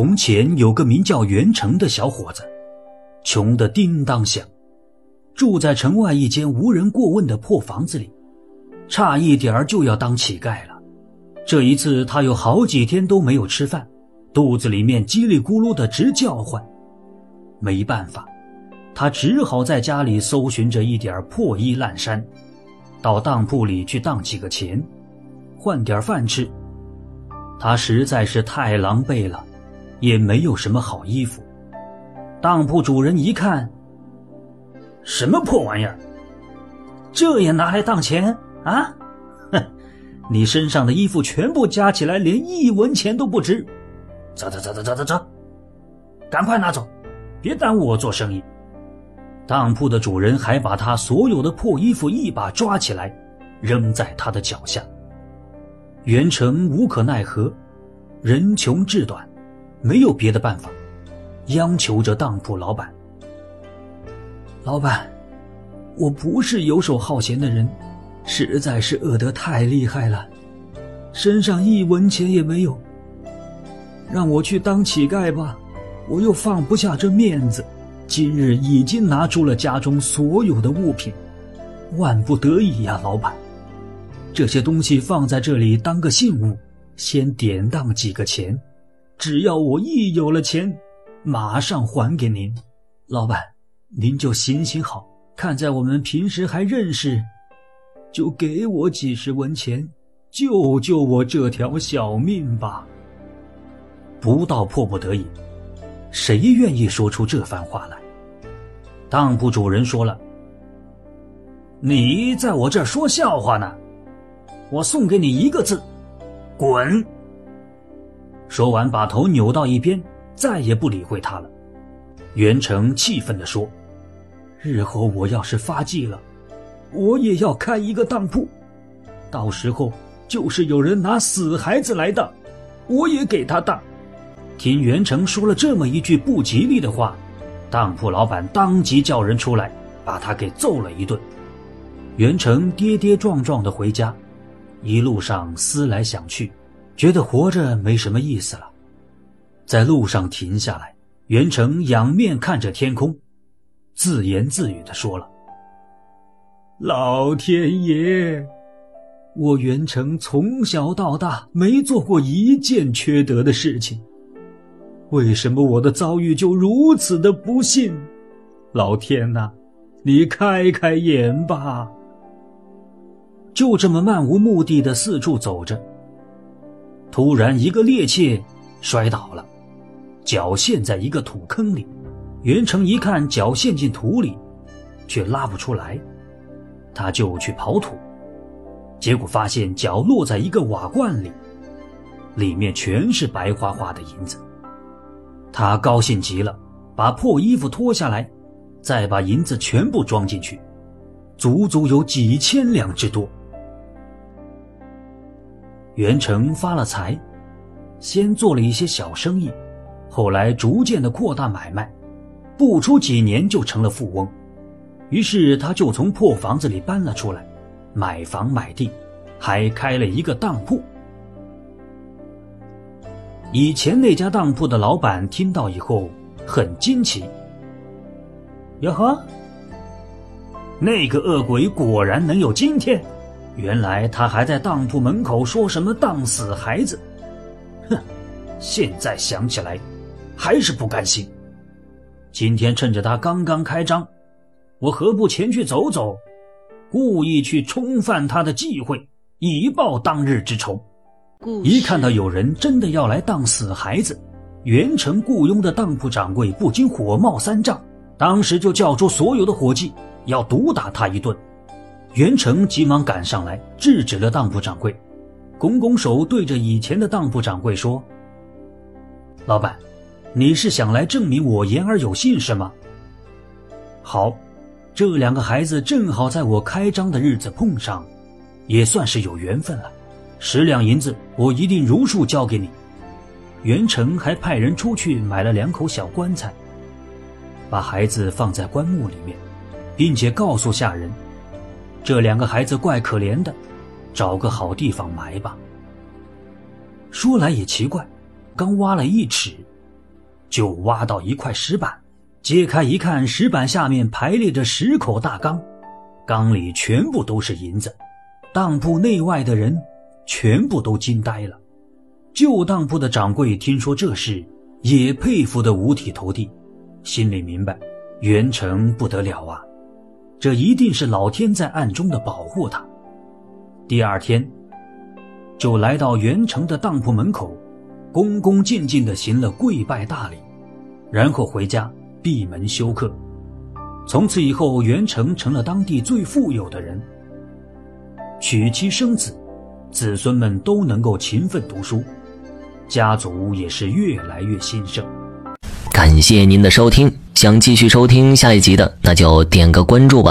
从前有个名叫袁成的小伙子，穷得叮当响，住在城外一间无人过问的破房子里，差一点就要当乞丐了。这一次，他有好几天都没有吃饭，肚子里面叽里咕噜的直叫唤。没办法，他只好在家里搜寻着一点破衣烂衫，到当铺里去当几个钱，换点饭吃。他实在是太狼狈了。也没有什么好衣服。当铺主人一看，什么破玩意儿，这也拿来当钱啊？哼，你身上的衣服全部加起来连一文钱都不值。走走走走走走走，赶快拿走，别耽误我做生意。当铺的主人还把他所有的破衣服一把抓起来，扔在他的脚下。袁成无可奈何，人穷志短。没有别的办法，央求着当铺老板：“老板，我不是游手好闲的人，实在是饿得太厉害了，身上一文钱也没有。让我去当乞丐吧，我又放不下这面子。今日已经拿出了家中所有的物品，万不得已呀，老板。这些东西放在这里当个信物，先典当几个钱。”只要我一有了钱，马上还给您，老板，您就行行好，看在我们平时还认识，就给我几十文钱，救救我这条小命吧。不到迫不得已，谁愿意说出这番话来？当铺主人说了：“你在我这儿说笑话呢，我送给你一个字，滚。”说完，把头扭到一边，再也不理会他了。袁成气愤地说：“日后我要是发迹了，我也要开一个当铺，到时候就是有人拿死孩子来当，我也给他当。”听袁成说了这么一句不吉利的话，当铺老板当即叫人出来，把他给揍了一顿。袁成跌跌撞撞地回家，一路上思来想去。觉得活着没什么意思了，在路上停下来，袁成仰面看着天空，自言自语的说了：“老天爷，我袁成从小到大没做过一件缺德的事情，为什么我的遭遇就如此的不幸？老天呐，你开开眼吧！”就这么漫无目的的四处走着。突然，一个趔趄，摔倒了，脚陷在一个土坑里。袁成一看脚陷进土里，却拉不出来，他就去刨土，结果发现脚落在一个瓦罐里，里面全是白花花的银子。他高兴极了，把破衣服脱下来，再把银子全部装进去，足足有几千两之多。袁成发了财，先做了一些小生意，后来逐渐的扩大买卖，不出几年就成了富翁。于是他就从破房子里搬了出来，买房买地，还开了一个当铺。以前那家当铺的老板听到以后很惊奇：“哟呵，那个恶鬼果然能有今天。”原来他还在当铺门口说什么当死孩子，哼！现在想起来，还是不甘心。今天趁着他刚刚开张，我何不前去走走，故意去冲犯他的忌讳，以报当日之仇。一看到有人真的要来当死孩子，原成雇佣的当铺掌柜不禁火冒三丈，当时就叫出所有的伙计，要毒打他一顿。袁成急忙赶上来，制止了当铺掌柜，拱拱手，对着以前的当铺掌柜说：“老板，你是想来证明我言而有信是吗？好，这两个孩子正好在我开张的日子碰上，也算是有缘分了。十两银子，我一定如数交给你。”袁成还派人出去买了两口小棺材，把孩子放在棺木里面，并且告诉下人。这两个孩子怪可怜的，找个好地方埋吧。说来也奇怪，刚挖了一尺，就挖到一块石板，揭开一看，石板下面排列着十口大缸，缸里全部都是银子。当铺内外的人全部都惊呆了。旧当铺的掌柜听说这事，也佩服得五体投地，心里明白袁成不得了啊，这一定是老天在暗中的保护他。第二天，就来到袁成的当铺门口，恭恭敬敬地行了跪拜大礼，然后回家闭门休克。从此以后，袁成成了当地最富有的人，娶妻生子，子孙们都能够勤奋读书。家族也是越来越兴盛。感谢您的收听，想继续收听下一集的，那就点个关注吧。